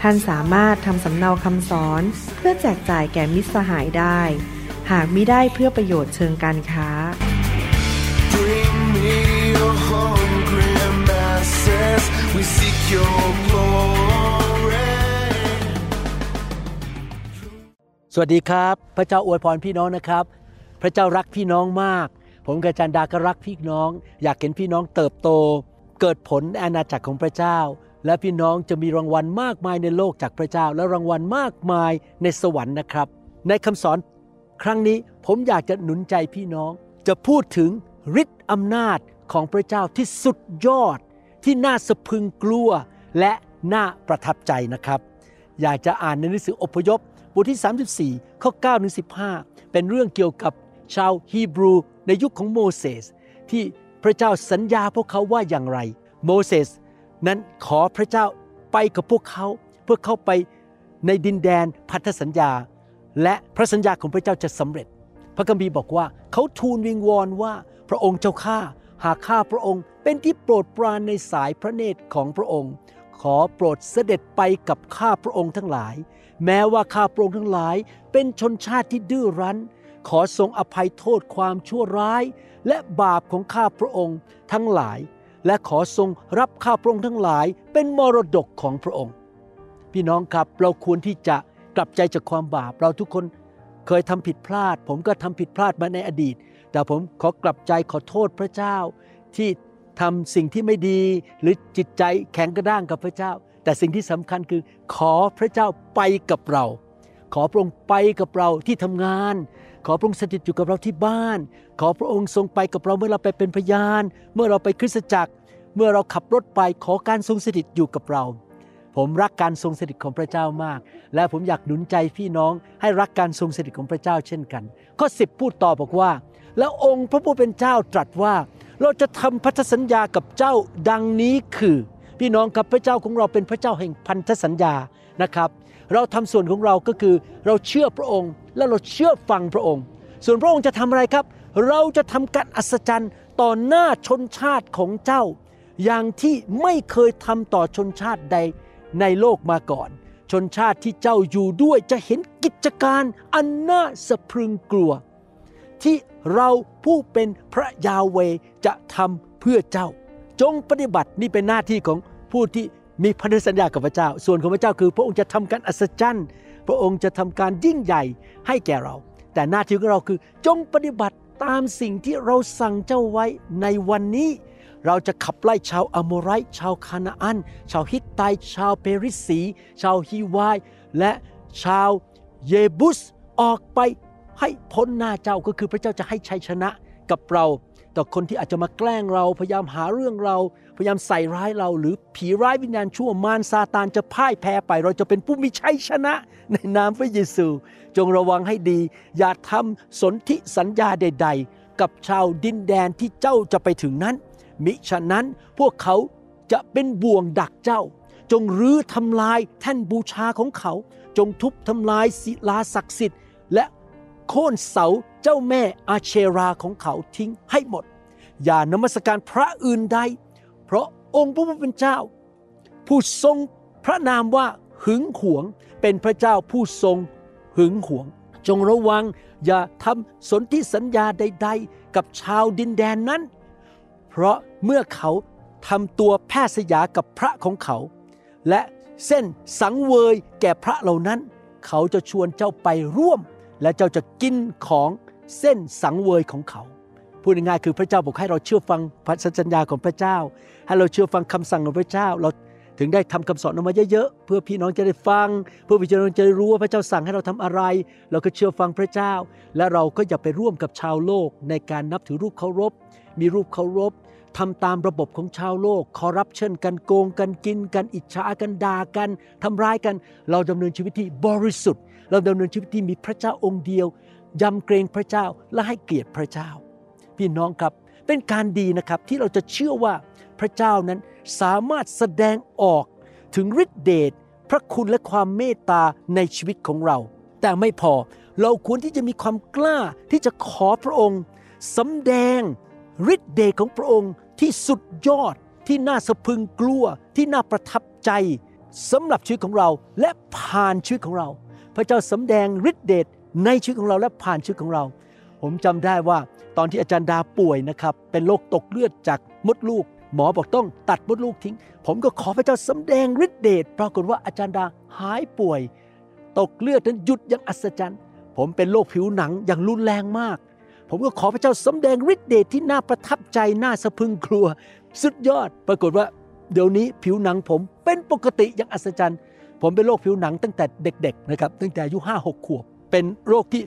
ท่านสามารถทำสำเนาคำสอนเพื่อแจกจ่ายแก่มิตรสหายได้ หากมิได้เพื่อประโยชน์เชิงการค้า สวัสดีครับ พระเจ้าอวยพรพี่น้องนะครับ พระเจ้ารักพี่น้องมาก ผมกับอาจารย์ดาก็รักพี่น้อง อยากเห็นพี่น้องเติบโต เกิดผลอาณาจักรของพระเจ้า และพี่น้องจะมีรางวัลมากมายในโลกจากพระเจ้า และรางวัลมากมายในสวรรค์นะครับ ในคำสอนครั้งนี้ผมอยากจะหนุนใจพี่น้อง จะพูดถึงฤทธิ์อำนาจของพระเจ้าที่สุดยอด ที่น่าสะพึงกลัวและน่าประทับใจนะครับ อยากจะอ่านในหนังสืออพยพบทที่ 34 ข้อ9ถึง15 เป็นเรื่องเกี่ยวกับชาวฮีบรูในยุคของโมเสสที่พระเจ้าสัญญาพวกเขาว่าอย่างไร โมเสส นั้นขอพระเจ้าไปกับพวกเขาเพื่อเข้าไปในดินแดนพันธสัญญา และพระสัญญาของพระเจ้าจะสำเร็จ พระคัมภีร์บอกว่าเขาทูลวิงวอนว่าพระองค์เจ้าข้าหากข้าพระองค์เป็นที่โปรดปรานในสายพระเนตรของพระองค์ ขอโปรดเสด็จไปกับข้าพระองค์ทั้งหลาย แม้ว่าข้าพระองค์ทั้งหลาย เป็นชนชาติที่ดื้อรั้น ขอทรงอภัยโทษความชั่วร้าย และบาปของข้าพระองค์ทั้งหลาย และขอทรงรับข้าพระองค์ทั้งหลายเป็นมรดกของพระองค์ พี่น้องครับเราควรที่จะกลับใจจากความบาป เราทุกคนเคยทำผิดพลาด ผมก็ทำผิดพลาดมาในอดีต แต่ผมขอกลับใจขอโทษพระเจ้า ที่ทำสิ่งที่ไม่ดีหรือจิตใจแข็งกระด้างกับพระเจ้า แต่สิ่งที่สำคัญคือขอพระเจ้าไปกับเรา ขอพระองค์ไปกับเราที่ทำงาน ขอพระองค์สถิตอยู่กับเราที่บ้าน ขอพระองค์ทรงไปกับเราเมื่อเราไปเป็นพยาน เมื่อเราไปคริสตจักร เมื่อเราขับรถไปขอการทรงสถิตอยู่กับเรา ผมรักการทรงสถิตของพระเจ้ามาก และผมอยากหนุนใจพี่น้องให้รักการทรงสถิตของพระเจ้าเช่นกัน ข้อ10พูดต่อบอกว่า แล้วองค์พระผู้เป็นเจ้าตรัสว่า เราจะทำพันธสัญญากับเจ้าดังนี้คือ พี่น้องครับพระเจ้าของเราเป็นพระเจ้าแห่งพันธสัญญานะครับ เราทำส่วนของเราก็คือเราเชื่อพระองค์ และเราเชื่อฟังพระองค์ ส่วนพระองค์จะทำอะไรครับ เราจะทำการอัศจรรย์ต่อหน้าชนชาติของเจ้า อย่างที่ไม่เคยทำต่อชนชาติใดในโลกมาก่อน ชนชาติที่เจ้าอยู่ด้วยจะเห็นกิจการอันน่าสะพรึงกลัว ที่เราผู้เป็นพระยาเวจะทำเพื่อเจ้า จงปฏิบัตินี่เป็นหน้าที่ของผู้ที่ มีพันธสัญญากับพระเจ้า ส่วนของพระเจ้าคือ พระองค์จะทำการอัศจรรย์ พระองค์จะทำการยิ่งใหญ่ให้แก่เรา แต่หน้าที่ของเราคือจงปฏิบัติตามสิ่งที่เราสั่งเจ้าไว้ในวันนี้ เราจะขับไล่ชาวอโมไรชาวคานาอัน ชาวฮิตไตชาวเปริสี ชาวฮีวาย และชาวเยบุสออกไปให้พ้นหน้าเจ้าก็คือพระเจ้าจะให้ชัยชนะกับเรา ต่อคนที่อาจจะมาแกล้งเรา พยายามหาเรื่องเรา พยายามใส่ร้ายเรา หรือผีร้ายวิญญาณชั่วมารซาตานจะพ่ายแพ้ไป เราจะเป็นผู้มีชัยชนะในนามพระเยซู จงระวังให้ดี อย่าทำสนธิสัญญาใด ๆ กับชาวดินแดนที่เจ้าจะไปถึงนั้น มิฉะนั้นพวกเขาจะเป็นบ่วงดักเจ้า จงรื้อทำลายแท่นบูชาของเขา จงทุบทำลายศิลาศักดิ์สิทธิ์และ โค่นเสาเจ้าแม่อาเชราของเขาทิ้งให้หมด อย่านมัสการพระอื่นใด เพราะองค์พระผู้เป็นเจ้า ผู้ทรงพระนามว่าหึงหวงเป็นพระเจ้าผู้ทรงหึงหวง จงระวังอย่าทำสนธิสัญญาใด ๆ กับชาวดินแดนนั้น เพราะเมื่อเขาทำตัวแพทย์สยากับพระของเขา และเส้นสังเวยแก่พระเหล่านั้น เขาจะชวนเจ้าไปร่วม และเจ้าจะกินของเส้นสังเวยของเขา พูดง่ายๆคือพระเจ้าบอกให้เราเชื่อฟังพันธสัญญาของพระเจ้า ให้เราเชื่อฟังคำสั่งของพระเจ้า เราถึงได้ทำคำสอนออกมาเยอะๆเพื่อพี่น้องจะได้ฟัง เพื่อพี่น้องจะได้รู้ว่าพระเจ้าสั่งให้เราทำอะไร เราก็เชื่อฟังพระเจ้า และเราก็อย่าไปร่วมกับชาวโลกในการนับถือรูปเคารพ มีรูปเคารพทำตามระบบของชาวโลก คอร์รัปชันกันโกงกันกินกันอิจฉากันด่ากันทำร้ายกัน เราดำเนินชีวิตที่บริสุทธิ์ เราดำเนินชีวิตที่มีพระเจ้าองค์เดียวยำเกรงพระเจ้าและให้เกียรติพระเจ้า พี่น้องครับเป็นการดีนะครับที่เราจะเชื่อว่าพระเจ้านั้นสามารถแสดงออกถึงฤทธิเดชพระคุณและความเมตตาในชีวิตของเรา แต่ไม่พอเราควรที่จะมีความกล้าที่จะขอพระองค์สำแดงฤทธิเดชของพระองค์ที่สุดยอดที่น่าสะพึงกลัวที่น่าประทับใจสำหรับชีวิตของเราและผ่านชีวิตของเรา พระเจ้าสำแดงฤทธิเดชในชีวิตของเราและผ่านชีวิตของเรา ผมจำได้ว่าตอนที่อาจารย์ดาป่วยนะครับ เป็นโรคตกเลือดจากมดลูก หมอบอกต้องตัดมดลูกทิ้ง ผมก็ขอพระเจ้าสำแดงฤทธิเดชปรากฏว่าอาจารย์ดาหายป่วย ตกเลือดนั้นหยุดอย่างอัศจรรย์ ผมเป็นโรคผิวหนังอย่างรุนแรงมาก ผมก็ขอพระเจ้าสำแดงฤทธิเดชที่น่าประทับใจน่าสะพึงกลัว สุดยอด ปรากฏว่า เดี๋ยวนี้ผิวหนังผมเป็นปกติอย่างอัศจรรย์ ผมเป็นโรคผิวหนังตั้งแต่เด็กๆนะครับตั้งแต่อายุห้าหกขวบ เป็นโรคที่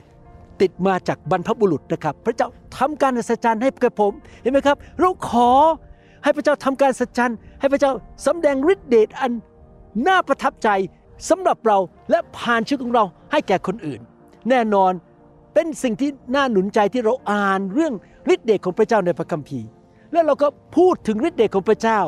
ติดมาจากบรรพบุรุษนะครับ พระเจ้าทำการอัศจรรย์ให้แก่ผมเห็นไหมครับ เราขอให้พระเจ้าทำการอัศจรรย์ให้พระเจ้าสำแดงฤทธิเดชอันน่าประทับใจสำหรับเราและผ่านชีวิตของเราให้แก่คนอื่น แน่นอนเป็นสิ่งที่น่าหนุนใจที่เราอ่านเรื่องฤทธิเดชของพระเจ้าในพระคัมภีร์ แล้วเราก็พูดถึงฤทธิเดชของพระเจ้า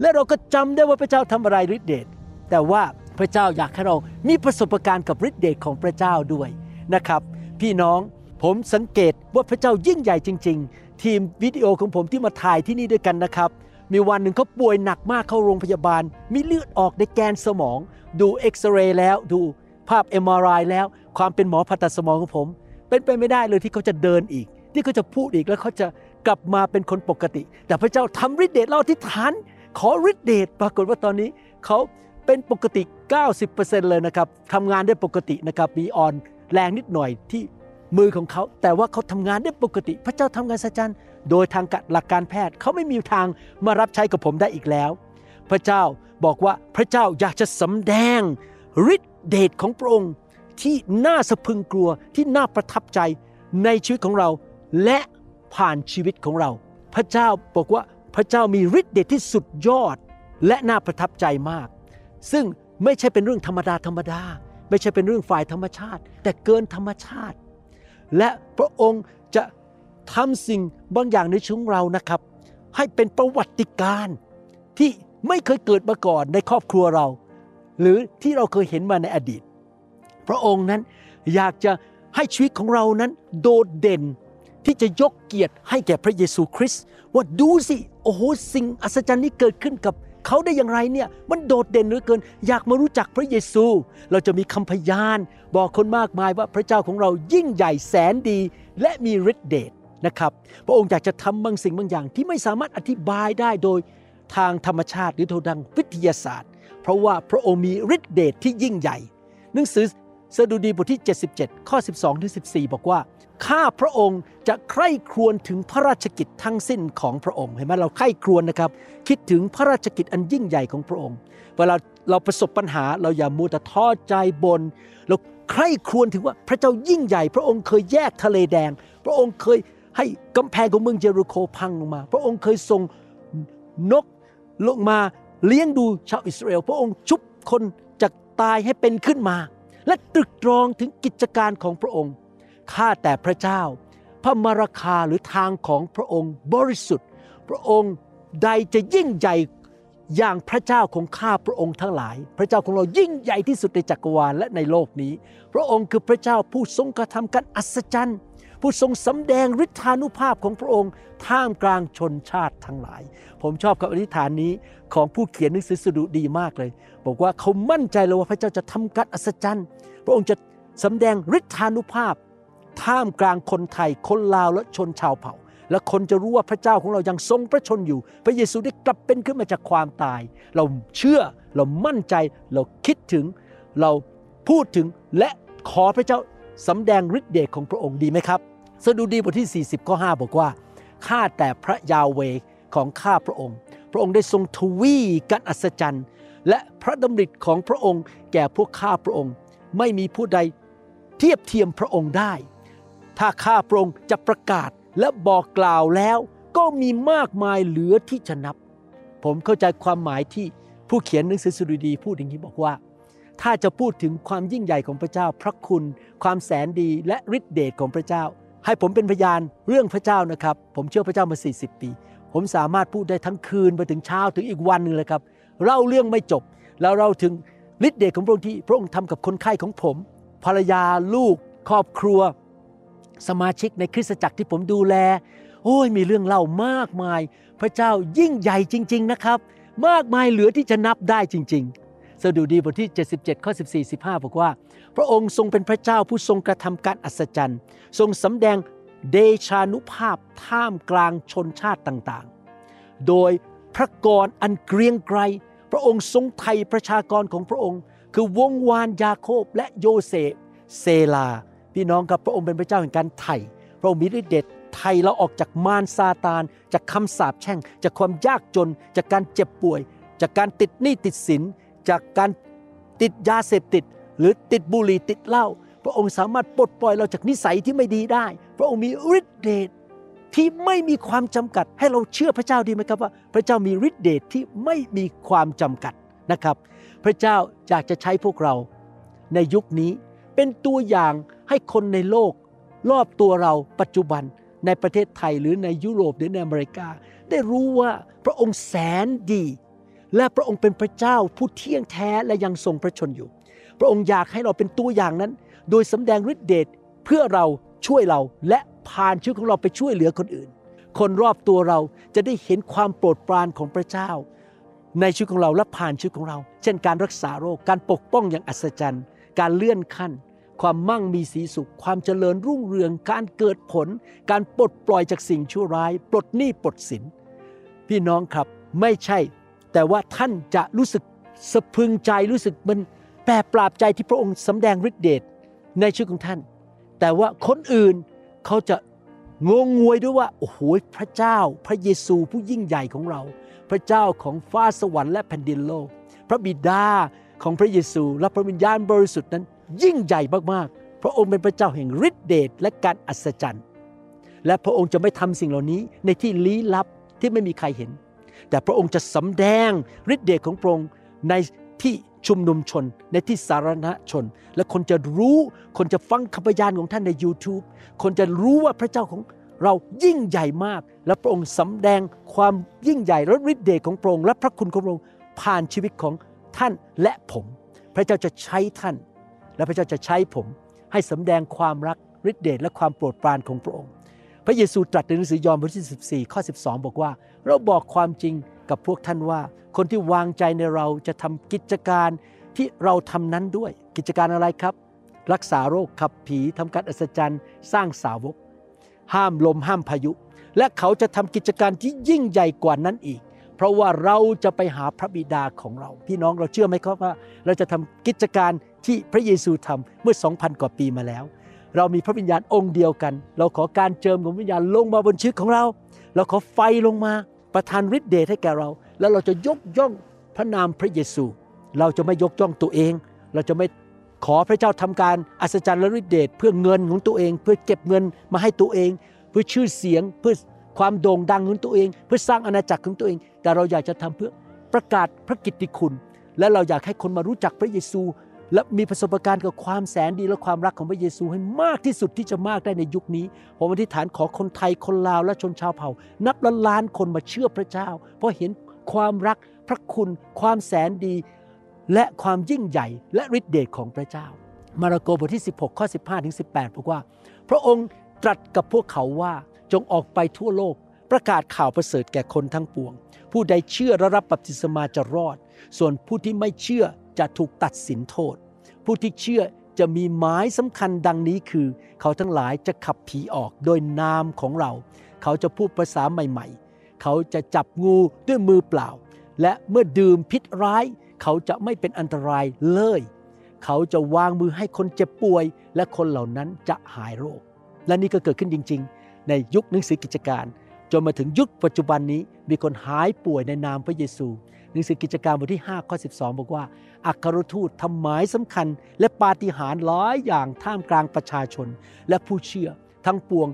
และเราก็จำได้ว่าพระเจ้าทำอะไรฤทธิเดชแต่ว่า พระเจ้าอยากให้เรามีประสบการณ์กับฤทธิเดชของพระเจ้าด้วยนะครับ พี่น้องผมสังเกตว่าพระเจ้ายิ่งใหญ่จริง ๆ ทีมวิดีโอของผมที่มาถ่ายที่นี่ด้วยกันนะครับ มีวันหนึ่งเขาป่วยหนักมากเข้าโรงพยาบาล มีเลือดออกในแกนสมอง ดูเอ็กซเรย์แล้วดูภาพ MRI แล้วความเป็นหมอผ่าตัดสมองของผม เป็นไปไม่ได้เลยที่เขาจะเดินอีก ที่เขาจะพูดอีกแล้วเขาจะกลับมาเป็นคนปกติ แต่พระเจ้าทำฤทธิเดชเราที่ฐานขอฤทธิเดชปรากฏว่าตอนนี้เขา เป็นปกติ 90%เลยนะครับทำงานได้ปกตินะครับมีอ่อนแรงนิดหน่อยที่มือของเขา แต่ว่าเขาทำงานได้ปกติ พระเจ้าทำงานสัจจันโดยทางหลักการแพทย์เขาไม่มีทางมารับใช้กับผมได้อีกแล้ว พระเจ้าบอกว่าพระเจ้าอยากจะสำแดงฤทธิเดชของพระองค์ที่น่าสะพึงกลัวที่น่าประทับใจในชีวิตของเรา และผ่านชีวิตของเรา พระเจ้าบอกว่าพระเจ้ามีฤทธิเดชที่สุดยอดและน่าประทับใจมาก ซึ่งไม่ใช่เป็นเรื่องธรรมดาธรรมดา ไม่ใช่เป็นเรื่องฝ่ายธรรมชาติ แต่เกินธรรมชาติ และพระองค์จะทำสิ่งบางอย่างในชีวิตของเรานะครับ ให้เป็นประวัติการที่ไม่เคยเกิดมาก่อนในครอบครัวเรา หรือที่เราเคยเห็นมาในอดีต พระองค์นั้นอยากจะให้ชีวิตของเรานั้นโดดเด่นที่จะยกเกียรติให้แก่พระเยซูคริสต์ว่าดูสิ โอ้โห สิ่งอัศจรรย์นี้เกิดขึ้นกับ เขาได้อย่างไรเนี่ยมันโดดเด่นเหลือเกิน อยากมารู้จักพระเยซู เราจะมีคำพยาน บอกคนมากมายว่าพระเจ้าของเรายิ่งใหญ่แสนดี และมีฤทธิเดชนะครับ พระองค์อยากจะทำบางสิ่งบางอย่าง ที่ไม่สามารถอธิบายได้โดยทางธรรมชาติหรือทางวิทยาศาสตร์ เพราะว่าพระองค์มีฤทธิเดชที่ยิ่งใหญ่ หนังสือสดุดีบทที่ 77 ข้อ 12ถึง14 บอกว่า ข้าพระองค์จะใคร่ครวญถึงพระราชกิจทั้งสิ้นของพระองค์เห็นไหมเราใคร่ครวญนะครับ คิดถึงพระราชกิจอันยิ่งใหญ่ของพระองค์ เวลาเราประสบปัญหาเราอย่ามัวแต่ท้อใจบนเราใคร่ครวญถึงว่าพระเจ้ายิ่งใหญ่ พระองค์เคยแยกทะเลแดง พระองค์เคยให้กำแพงของเมืองเยรูโคพังลงมา พระองค์เคยส่งนกลงมาเลี้ยงดูชาวอิสราเอล พระองค์ชุบคนจากตายให้เป็นขึ้นมา และตรึกตรองถึงกิจการของพระองค์ ข้าแต่พระเจ้า พระมราคาหรือทางของพระองค์บริสุทธิ์ พระองค์ใดจะยิ่งใหญ่อย่างพระเจ้าของข้าพระองค์ทั้งหลาย พระเจ้าของเรายิ่งใหญ่ที่สุดในจักรวาลและในโลกนี้ พระองค์คือพระเจ้าผู้ทรงกระทำการอัศจรรย์ ผู้ทรงสำแดงฤทธานุภาพของพระองค์ ท่ามกลางชนชาติทั้งหลาย ผมชอบคำอธิษฐานนี้ของผู้เขียนหนังสือสดุดีมากเลย บอกว่าเขามั่นใจเลยว่าพระเจ้าจะทำการอัศจรรย์ พระองค์จะสำแดงฤทธานุภาพ ท่ามกลางคนไทย คนลาวและชนชาวเผ่า และคนจะรู้ว่าพระเจ้าของเรายังทรงพระชนอยู่ พระเยซูได้กลับเป็นขึ้นมาจากความตาย เราเชื่อเรามั่นใจเราคิดถึงเราพูดถึงและขอพระเจ้าสำแดงฤทธิเดชของพระองค์ดีไหมครับ สดุดีบทที่ 40ข้อ5บอกว่า ข้าแต่พระยาเวของข้าพระองค์ พระองค์ได้ทรงทวีการอัศจรรย์ และพระดำริของพระองค์ แก่พวกข้าพระองค์ ไม่มีผู้ใดเทียบเทียมพระองค์ได้ ถ้าข้าพระองค์จะประกาศและบอกกล่าวแล้วก็มีมากมายเหลือที่จะนับ ผมเข้าใจความหมายที่ผู้เขียนหนังสือสดุดีพูดอย่างนี้บอกว่า ถ้าจะพูดถึงความยิ่งใหญ่ของพระเจ้า พระคุณ ความแสนดีและฤทธิเดชของพระเจ้า ให้ผมเป็นพยานเรื่องพระเจ้านะครับ ผมเชื่อพระเจ้ามา 40 ปี ผมสามารถพูดได้ทั้งคืนไปถึงเช้าถึงอีกวันหนึ่งเลยครับเล่าเรื่องไม่จบ แล้วเราถึงฤทธิเดชของพระองค์ที่พระองค์ทำกับคนไข้ของผม ภรรยาลูก ครอบครัว สมาชิกในคริสตจักรที่ผมดูแล โอ้ยมีเรื่องเล่ามากมาย พระเจ้ายิ่งใหญ่จริง ๆนะครับ มากมายเหลือที่จะนับได้จริง ๆ สดุดีบทที่ 77 ข้อ 14 15 บอกว่า พระองค์ทรงเป็นพระเจ้าผู้ทรงกระทำการอัศจรรย์ ทรงสำแดงเดชานุภาพท่ามกลางชนชาติต่างๆ โดยพระกรอันเกรียงไกรพระองค์ทรงไถ่ประชากรของพระองค์ คือวงวานยาโคบและโยเซฟเซลา พี่น้องกับพระองค์เป็นพระเจ้าแห่งการไถ่พระองค์มีฤทธิ์เดชไถ่เราออกจากมารซาตาน จากคำสาปแช่ง จากความยากจน จากการเจ็บป่วย จากการติดหนี้ติดสิน จากการติดยาเสพติด หรือติดบุหรี่ติดเหล้าพระองค์สามารถปลดปล่อยเราจากนิสัยที่ไม่ดีได้ พระองค์มีฤทธิ์เดชที่ไม่มีความจำกัด ให้เราเชื่อพระเจ้าดีไหมครับว่า พระเจ้ามีฤทธิ์เดชที่ไม่มีความจำกัดนะครับ พระเจ้าอยากจะใช้พวกเราในยุคนี้เป็นตัวอย่าง ให้คนในโลกรอบตัวเราปัจจุบันในประเทศไทยหรือในยุโรปหรือในอเมริกา ได้รู้ว่าพระองค์แสนดี และพระองค์เป็นพระเจ้าผู้เที่ยงแท้และยังทรงพระชนอยู่ พระองค์อยากให้เราเป็นตัวอย่างนั้น โดยสำแดงฤทธิเดชเพื่อเราช่วยเราและผ่านชีวิตของเราไปช่วยเหลือคนอื่น คนรอบตัวเราจะได้เห็นความโปรดปรานของพระเจ้า ในชีวิตของเราและผ่านชีวิตของเรา เช่นการรักษาโรคการปกป้องอย่างอัศจรรย์ การเลื่อนขั้น ความมั่งมีสีสุข ความเจริญรุ่งเรือง การเกิดผล การปลดปล่อยจากสิ่งชั่วร้าย ปลดหนี้ปลดสิน พี่น้องครับไม่ใช่ แต่ว่าท่านจะรู้สึกสะพึงใจรู้สึกมันแปรปราบใจที่พระองค์สำแดงฤทธิเดชในชีวิตของท่าน แต่ว่าคนอื่นเขาจะงงงวยด้วยว่าโอ้โหพระเจ้า พระเยซูผู้ยิ่งใหญ่ของเรา พระเจ้าของฟ้าสวรรค์และแผ่นดินโลก พระบิดาของพระเยซูและพระวิญญาณบริสุทธิ์นั้น ยิ่งใหญ่มากๆ พระองค์เป็นพระเจ้าแห่งฤทธิเดชและการอัศจรรย์ และพระองค์จะไม่ทำสิ่งเหล่านี้ในที่ลี้ลับที่ไม่มีใครเห็น แต่พระองค์จะสำแดงฤทธิเดชของพระองค์ในที่ชุมนุมชนในที่สาธารณชน และคนจะรู้คนจะฟังคำพยานของท่านใน YouTube คนจะรู้ว่าพระเจ้าของเรายิ่งใหญ่มาก และพระองค์สำแดงความยิ่งใหญ่และฤทธิเดชของพระองค์และพระคุณของพระองค์ผ่านชีวิตของท่านและผม พระเจ้าจะใช้ท่าน และพระเจ้าจะใช้ผมให้สำแดงความรักฤทธิเดชและความโปรดปรานของพระองค์ พระเยซูตรัสในหนังสือยอห์นบทที่14ข้อ12 บอกว่า เราบอกความจริงกับพวกท่านว่า คนที่วางใจในเราจะทำกิจการที่เราทำนั้นด้วย กิจการอะไรครับ รักษาโรคขับผีทำการอัศจรรย์ สร้างสาวก ห้ามลมห้ามพายุ และเขาจะทำกิจการที่ยิ่งใหญ่กว่านั้นอีก เพราะว่าเราจะไปหาพระบิดาของเรา พี่น้องเราเชื่อไหมครับว่า เราจะทำกิจการ ที่พระเยซูทำเมื่อ 2,000 กว่าปีมาแล้ว เรามีพระวิญญาณองค์เดียวกัน เราขอการเจิมของวิญญาณลงมาบนชีวิตของเรา เราขอไฟลงมาประทานฤทธิ์เดชให้แก่เรา แล้วเราจะยกย่องพระนามพระเยซู เราจะไม่ยกย่องตัวเอง เราจะไม่ขอพระเจ้าทำการอัศจรรย์และฤทธิเดชเพื่อเงินของตัวเอง เพื่อเก็บเงินมาให้ตัวเอง เพื่อชื่อเสียงเพื่อความโด่งดังของตัวเอง เพื่อสร้างอาณาจักรของตัวเอง แต่เราอยากจะทำเพื่อประกาศพระกิตติคุณ และเราอยากให้คนมารู้จักพระเยซู และมีประสบการณ์กับความแสนดีและความรักของพระเยซูให้มากที่สุดที่จะมากได้ในยุคนี้ผมอธิษฐานขอคนไทยคนลาวและชนชาวเผ่า นับล้านล้านคนมาเชื่อพระเจ้า เพราะเห็นความรักพระคุณ ความแสนดี และความยิ่งใหญ่และฤทธิเดชของพระเจ้า มาระโกบทที่ 16 ข้อ 15ถึง18 บอกว่า พระองค์ตรัสกับพวกเขาว่าจงออกไปทั่วโลก ประกาศข่าวประเสริฐแก่คนทั้งปวง ผู้ใดเชื่อและรับบัพติศมาจะรอด ส่วนผู้ที่ไม่เชื่อ จะถูกตัดสินโทษ ผู้ที่เชื่อจะมีหมายสำคัญดังนี้คือ เขาทั้งหลายจะขับผีออกโดยนามของเรา เขาจะพูดภาษาใหม่ๆ เขาจะจับงูด้วยมือเปล่า และเมื่อดื่มพิษร้าย เขาจะไม่เป็นอันตรายเลย เขาจะวางมือให้คนเจ็บป่วย และคนเหล่านั้นจะหายโรค และนี่ก็เกิดขึ้นจริง ๆ ในยุคหนังสือกิจการ จนมาถึงยุคปัจจุบันนี้มีคนหายป่วยในนามพระเยซู นังสือกิจการบทที่5ข้อ12 บอกว่า อัครทูตทำหมายสำคัญ และปาฏิหาริย์หลายอย่างท่ามกลางประชาชน และผู้เชื่อทั้งปวง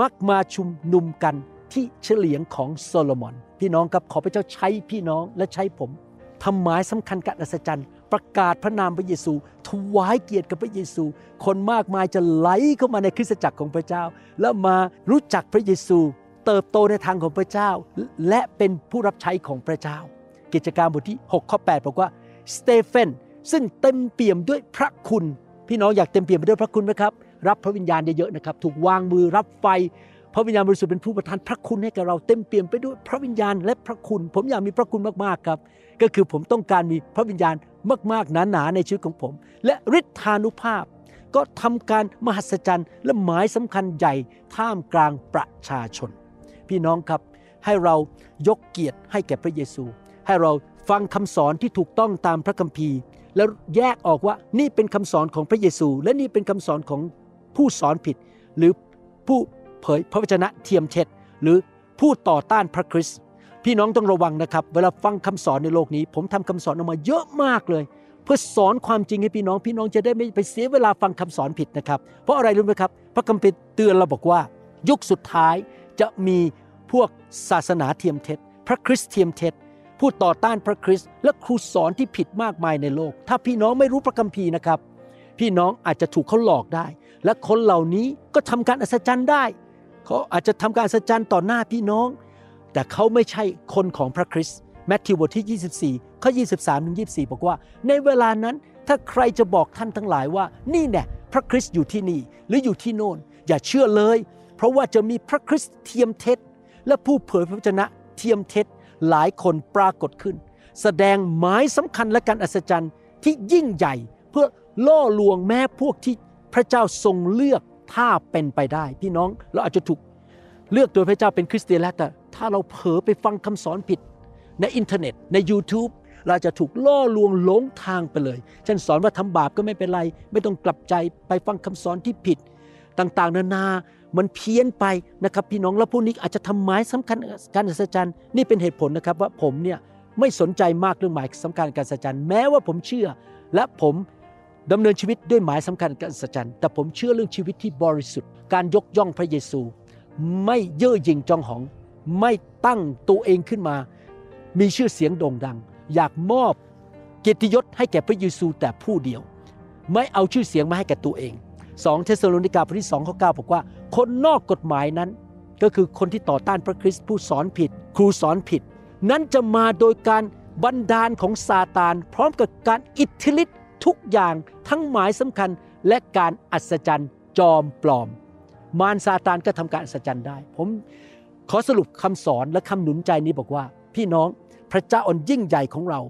มักมาชุมนุมกันที่เฉลียงของโซโลมอน พี่น้องครับขอพระเจ้าใช้พี่น้องและใช้ผมทำหมายสำคัญการอัศจรรย์ ประกาศพระนามพระเยซู ถวายเกียรติกับพระเยซู คนมากมายจะไหลเข้ามาในคริสตจักรของพระเจ้า แล้วมารู้จักพระเยซู เติบโตในทางของพระเจ้า และเป็นผู้รับใช้ของพระเจ้า กิจการบทที่ 6 ข้อ 8 บอกว่าสเตเฟนซึ่งเต็มเปี่ยมด้วยพระคุณ พี่น้องอยากเต็มเปี่ยมไปด้วยพระคุณไหมครับ รับพระวิญญาณเยอะๆนะครับ ถูกวางมือรับไฟ พระวิญญาณบริสุทธิ์เป็นผู้ประทานพระคุณให้กับเราเต็มเปี่ยมไปด้วยพระวิญญาณและพระคุณ ผมอยากมีพระคุณมากๆครับ ก็คือผมต้องการมีพระวิญญาณมากๆหนาๆในชีวิตของผม และฤทธานุภาพ ก็ทำการมหัศจรรย์ และหมายสำคัญใหญ่ท่ามกลางประชาชน พี่น้องครับให้เรายกเกียรติให้แก่พระเยซู ให้เราฟังคำสอนที่ถูกต้องตามพระคัมภีร์ แล้วแยกออกว่านี่เป็นคำสอนของพระเยซู และนี่เป็นคำสอนของผู้สอนผิด หรือผู้เผยพระวจนะเทียมเท็จ หรือผู้ต่อต้านพระคริสต์พี่น้องต้องระวังนะครับ เวลาฟังคำสอนในโลกนี้ ผมทำคำสอนออกมาเยอะมากเลย เพื่อสอนความจริงให้พี่น้อง พี่น้องจะได้ไม่ไปเสียเวลาฟังคำสอนผิดนะครับ เพราะอะไรรู้ไหมครับ พระคัมภีร์เตือนเราบอกว่า ยุคสุดท้ายจะมีพวกศาสนาเทียมเท็จ พระคริสต์เทียมเท็จ ผู้ต่อต้านพระคริสต์และครูสอนที่ผิดมากมายในโลก ถ้าพี่น้องไม่รู้พระคัมภีร์นะครับ พี่น้องอาจจะถูกเขาหลอกได้ และคนเหล่านี้ก็ทำการอัศจรรย์ได้เขาอาจจะทำการอัศจรรย์ต่อหน้าพี่น้อง แต่เขาไม่ใช่คนของพระคริสต์มัทธิวบทที่ 24 ข้อ 23 ถึง 24 บอกว่า ในเวลานั้นถ้าใครจะบอกท่านทั้งหลายว่า นี่แน่พระคริสต์อยู่ที่นี่ หรืออยู่ที่โน่น อย่าเชื่อเลย เพราะว่าจะมีพระคริสต์เทียมเท็จ และผู้เผยพระวจนะเทียมเท็จ หลายคนปรากฏขึ้น แสดงหมายสำคัญและการอัศจรรย์ที่ยิ่งใหญ่ เพื่อล่อลวงแม้พวกที่พระเจ้าทรงเลือกถ้าเป็นไปได้ พี่น้องเราอาจจะถูกเลือกโดยพระเจ้าเป็นคริสเตียนแล้วแต่ถ้าเราเผลอไปฟังคำสอนผิด ในอินเทอร์เน็ตใน YouTube เราจะถูกล่อลวงหลงทางไปเลยเช่นสอนว่าทำบาปก็ไม่เป็นไร ไม่ต้องกลับใจไปฟังคำสอนที่ผิด ต่างๆ นานา มันเพี้ยนไปนะครับพี่น้องแล้วพวกนี้อาจจะทำหมายสำคัญการอัศจรรย์นี่เป็นเหตุผลนะครับว่าผมเนี่ยไม่สนใจมากเรื่องหมายสำคัญการอัศจรรย์แม้ว่าผมเชื่อ และผมดำเนินชีวิตด้วยหมายสำคัญการอัศจรรย์แต่ผมเชื่อเรื่องชีวิตที่บริสุทธิ์ การยกย่องพระเยซู ไม่เย่อหยิ่งจองหอง ไม่ตั้งตัวเองขึ้นมา มีชื่อเสียงโด่งดัง อยากมอบเกียรติยศให้แก่พระเยซูแต่ผู้เดียว ไม่เอาชื่อเสียงมาให้แก่ตัวเอง 2 เทสโลนิกาบทที่2ข้อ9บอกว่า คนนอกกฎหมายนั้น ก็คือคนที่ต่อต้านพระคริสต์ผู้สอนผิด ครูสอนผิด นั้นจะมาโดยการบันดาลของซาตาน พร้อมกับการอิทธิฤทธิ์ทุกอย่างทั้งหมายสำคัญและการอัศจรรย์จอมปลอม มารซาตานก็ทำการอัศจรรย์ได้ ผมขอสรุปคำสอนและคำหนุนใจนี้บอกว่า พี่น้องพระเจ้าอันยิ่งใหญ่ของเรา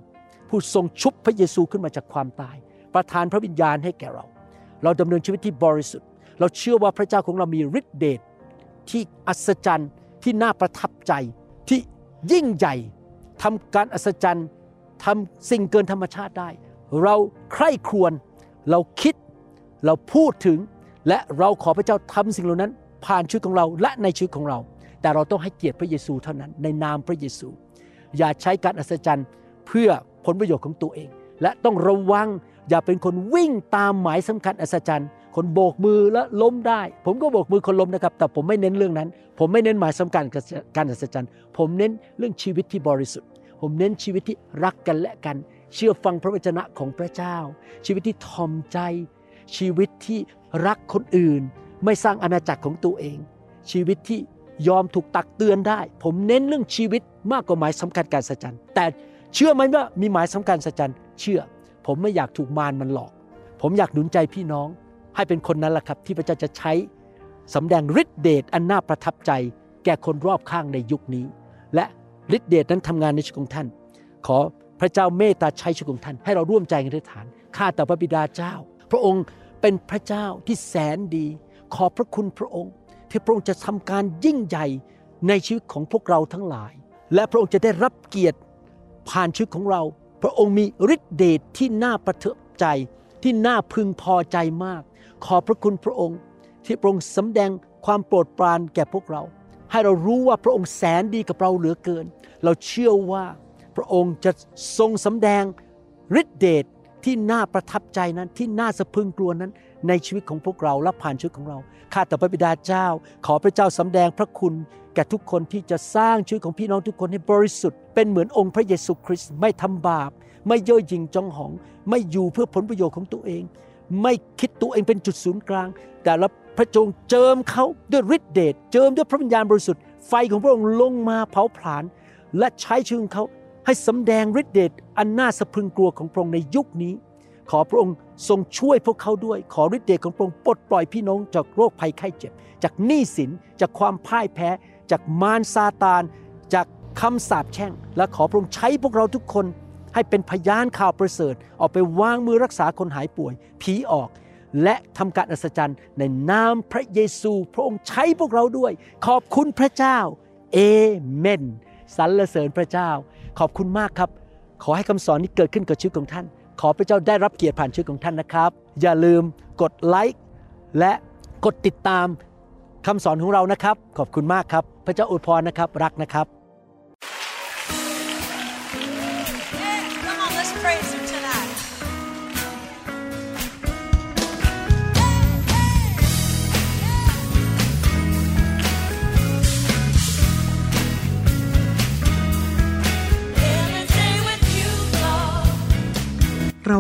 ผู้ทรงชุบพระเยซูขึ้นมาจากความตาย ประทานพระวิญญาณให้แก่เรา เราดำเนินชีวิตที่บริสุทธิ์ เราเชื่อว่าพระเจ้าของเรามีฤทธิเดชที่อัศจรรย์ที่น่าประทับใจที่ยิ่งใหญ่ทำการอัศจรรย์ทำสิ่งเกินธรรมชาติได้ เราใคร่ครวญเราคิดเราพูดถึง และเราขอพระเจ้าทำสิ่งเหล่านั้น ผ่านชีวิตของเราและในชีวิตของเรา แต่เราต้องให้เกียรติพระเยซูเท่านั้นในนามพระเยซู อย่าใช้การอัศจรรย์เพื่อผลประโยชน์ของตัวเอง และต้องระวัง อย่าเป็นคนวิ่งตามหมายสำคัญอัศจรรย์ คนโบกมือแล้วล้มได้ ผมก็โบกมือคนล้มนะครับ แต่ผมไม่เน้นเรื่องนั้น ผมไม่เน้นหมายสำคัญการอัศจรรย์ ผมเน้นเรื่องชีวิตที่บริสุทธิ์ ผมเน้นชีวิตที่รักกันและกัน เชื่อฟังพระวจนะของพระเจ้า ชีวิตที่ทอมใจ ชีวิตที่รักคนอื่น ไม่สร้างอาณาจักรของตัวเอง ชีวิตที่ยอมถูกตักเตือนได้ ผมเน้นเรื่องชีวิตมากกว่าหมายสำคัญการสัจจันแต่เชื่อไหมว่ามีหมายสำคัญสัจจันเชื่อ ผมไม่อยากถูกมารมันหลอก ผมอยากหนุนใจพี่น้อง ให้เป็นคนนั้นแหละครับ ที่พระเจ้าจะใช้สำแดงฤทธิเดชอันน่าประทับใจ แก่คนรอบข้างในยุคนี้ และฤทธิเดชนั้นทำงานในชีวิตของท่าน ขอพระเจ้าเมตตาใช้ชีวิตของท่าน ให้เราร่วมใจกันอธิษฐานข้าแต่พระบิดาเจ้า พระองค์เป็นพระเจ้าที่แสนดี ขอบพระคุณพระองค์ ที่พระองค์จะทำการยิ่งใหญ่ในชีวิตของพวกเราทั้งหลาย และพระองค์จะได้รับเกียรติผ่านชีวิตของเรา พระองค์มีฤทธิเดชที่น่าประทับใจที่น่าพึงพอใจมาก ขอพระคุณพระองค์ ที่พระองค์สำแดงความโปรดปรานแก่พวกเรา ให้เรารู้ว่าพระองค์แสนดีกับเราเหลือเกิน เราเชื่อว่าพระองค์จะทรงสำแดงฤทธิเดชที่น่าประทับใจนั้นที่น่าสะพึงกลัวนั้น ในชีวิตของพวกเราและผ่านชีวิตของเรา ข้าแต่พระบิดาเจ้า ขอพระเจ้าสำแดงพระคุณแก่ทุกคนที่จะสร้างชีวิตของพี่น้องทุกคนให้บริสุทธิ์เป็นเหมือนองค์พระเยซูคริสต์ไม่ทำบาป ไม่เย่อหยิ่งจองหอง ไม่อยู่เพื่อผลประโยชน์ของตัวเอง ไม่คิดตัวเองเป็นจุดศูนย์กลาง แต่ละพระจงเจิมเขาด้วยฤทธิเดชเจิมด้วยพระวิญญาณบริสุทธิ์ไฟของพระองค์ลงมาเผาผลาญและใช้ชีวิตขอเขาให้สำแดงฤทธิเดชอันน่าสะพรึงกลัวของพระองค์ในยุคนี้ ขอพระองค์ทรงช่วยพวกเขาด้วย ขอฤทธิ์เดชของพระองค์ปลดปล่อยพี่น้องจากโรคภัยไข้เจ็บ จากหนี้สิน จากความพ่ายแพ้ จากมารซาตาน จากคำสาปแช่ง และขอพระองค์ใช้พวกเราทุกคน ให้เป็นพยานข่าวประเสริฐ ออกไปวางมือรักษาคนหายป่วย ผีออก และทำการอัศจรรย์ในนามพระเยซู พระองค์ใช้พวกเราด้วย ขอบคุณพระเจ้า เอเมนสรรเสริญพระเจ้า ขอบคุณมากครับ ขอให้คำสอนนี้เกิดขึ้นกับชีวิตของท่าน ขอพระเจ้าได้รับเกียรติผ่านชื่อของท่านนะครับ อย่าลืมกดไลค์และกดติดตามคำสอนของเรานะครับ ขอบคุณมากครับ พระเจ้าอวยพรนะครับ รักนะครับ